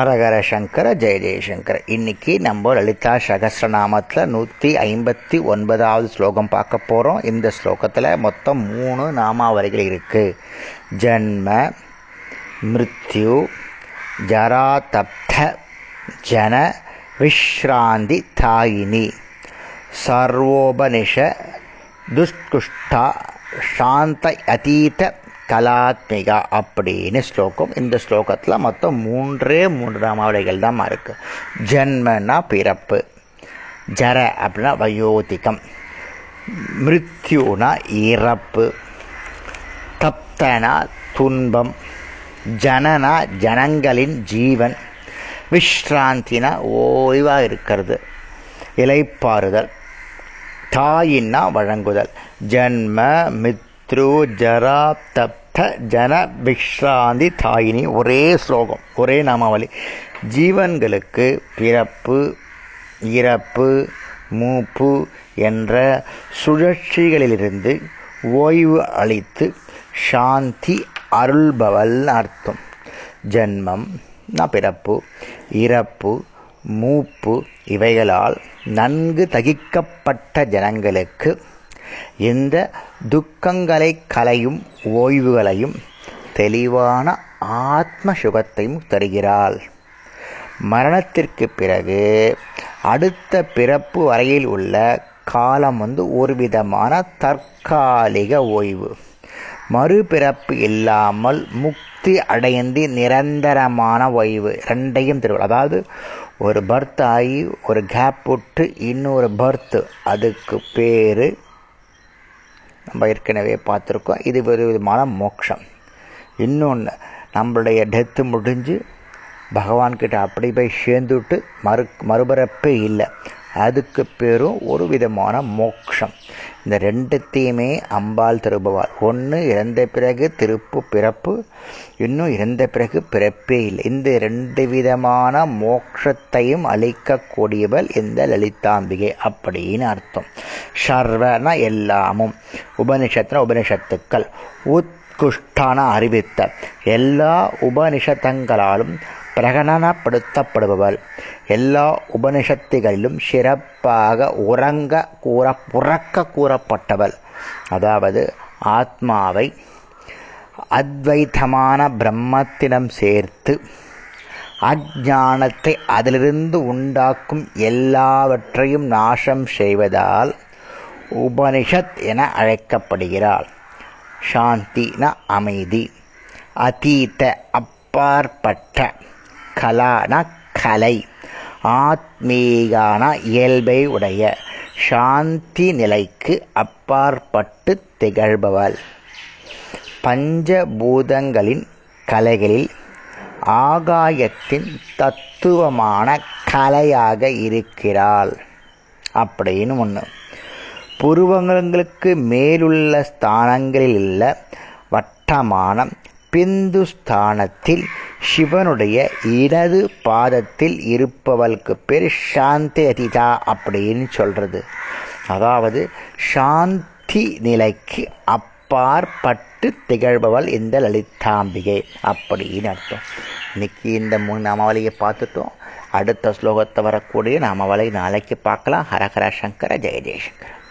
அரகர சங்கர ஜெய ஜெயசங்கர இன்னைக்கு நம்ம லலிதா சகசிரநாமத்தில் நூற்றி ஐம்பத்தி ஒன்பதாவது ஸ்லோகம் பார்க்க போகிறோம் இந்த ஸ்லோகத்தில் மொத்தம் மூணு நாமாவரிகள் இருக்குது ஜன்ம மிருத்யு ஜராதப்த ஜன விஸ்ராந்தி தாயினி. சர்வோபனிஷ துஷ்குஷ்டா சாந்த அதீத கலாத்மிகா அப்படின்னு ஸ்லோகம். இந்த ஸ்லோகத்தில் மொத்தம் மூன்றே மூன்று நாமாவளிகள் தான் இருக்கு. ஜன்மனா பிறப்பு. ஜர அப்படின்னா வயோதிகம். மிருத்யூனா இறப்பு. தப்தனா துன்பம். ஜனனா ஜனங்களின் ஜீவன். விஸ்ராந்தினா ஓய்வாக இருக்கிறது. இலைப்பாறுதல். தாயின்னா வழங்குதல். ஜன்ம மித் ஜரா தப்த ஜன விஷ்ராந்தி தாயினி. ஒரே ஸ்லோகம் ஒரே நாமாவளி. ஜீவன்களுக்கு பிறப்பு இறப்பு மூப்பு என்ற சுழற்சிகளிலிருந்து ஓய்வு அளித்து சாந்தி அருள்பவல் அர்த்தம். ஜன்மம் பிறப்பு இறப்பு மூப்பு இவைகளால் நன்கு தகிக்கப்பட்ட ஜனங்களுக்கு இந்த துக்கங்களை கலையும் ஓய்வுகளையும் தெளிவான ஆத்ம சுகத்தையும் தருகிறாள். மரணத்திற்கு பிறகு அடுத்த பிறப்பு வரையில் உள்ள காலம் வந்து ஒரு விதமான தற்காலிக ஓய்வு. மறுபிறப்பு இல்லாமல் முக்தி அடைந்து நிரந்தரமான ஓய்வு. ரெண்டையும் திருவிழா அதாவது ஒரு பர்த் ஆகி ஒரு கேப் விட்டு இன்னொரு பர்த் அதுக்கு பேர் நம்ம ஏற்கனவே பார்த்துருக்கோம். இது ஒரு விதமான மோட்சம். இன்னொன்று நம்மளுடைய டெத்து முடிஞ்சு பகவான்கிட்ட அப்படி போய் சேர்ந்துட்டு மறு மறுபிறப்பே இல்லை. அதுக்கு பேரும் ஒரு விதமான மோக்ஷம். இந்த ரெண்டுத்தையுமே அம்பாள் திருபவாள் ஒன்று இறந்த பிறகு திருப்பு பிறப்பு இன்னும் இறந்த பிறகு பிறப்பே இல்லை. இந்த ரெண்டு விதமான மோக்ஷத்தையும் அளிக்கக்கூடியவள் இந்த லலிதாம்பிகை அப்படின்னு அர்த்தம். சர்வன எல்லாமும். உபனிஷத்துன உபனிஷத்துக்கள். உத்குஷ்டான அறிவித்த எல்லா உபனிஷத்தங்களாலும் பிரகடனப்படுத்தப்படுபவள். எல்லா உபனிஷத்துகளிலும் சிறப்பாக உறங்க கூற புறக்க கூறப்பட்டவள். அதாவது ஆத்மாவை அத்வைத்தமான பிரம்மத்திடம் சேர்த்து அஜானத்தை அதிலிருந்து உண்டாக்கும் எல்லாவற்றையும் நாசம் செய்வதால் உபனிஷத் என அழைக்கப்படுகிறாள். சாந்தின அமைதி. அதீத அப்பாற்பட்ட கலானா கலை. ஆத்மீகான இயல்பை உடைய சாந்தி நிலைக்கு அப்பாற்பட்டு திகழ்பவள். பஞ்சபூதங்களின் கலைகளில் ஆகாயத்தின் தத்துவமான கலையாக இருக்கிறாள். அப்படின்னு ஒன்று புருவங்களுக்கு மேலுள்ள ஸ்தானங்களில் உள்ள வட்டமான பிந்துஸ்தானத்தில் சிவனுடைய இடது பாதத்தில் இருப்பவளுக்கு பேர் சாந்தி அதிதா அப்படின்னு சொல்றது. அதாவது சாந்தி நிலைக்கு அப்பாற்பட்டு திகழ்பவள் இந்த லலிதாம்பிகை அப்படின்னு அர்த்தம். இன்னைக்கு இந்த மூணு நாமாவளியை பார்த்துட்டோம். அடுத்த ஸ்லோகத்தை வரக்கூடிய நாமாவளை நாளைக்கு பார்க்கலாம். ஹரஹர சங்கர ஜெய ஜெயசங்கர.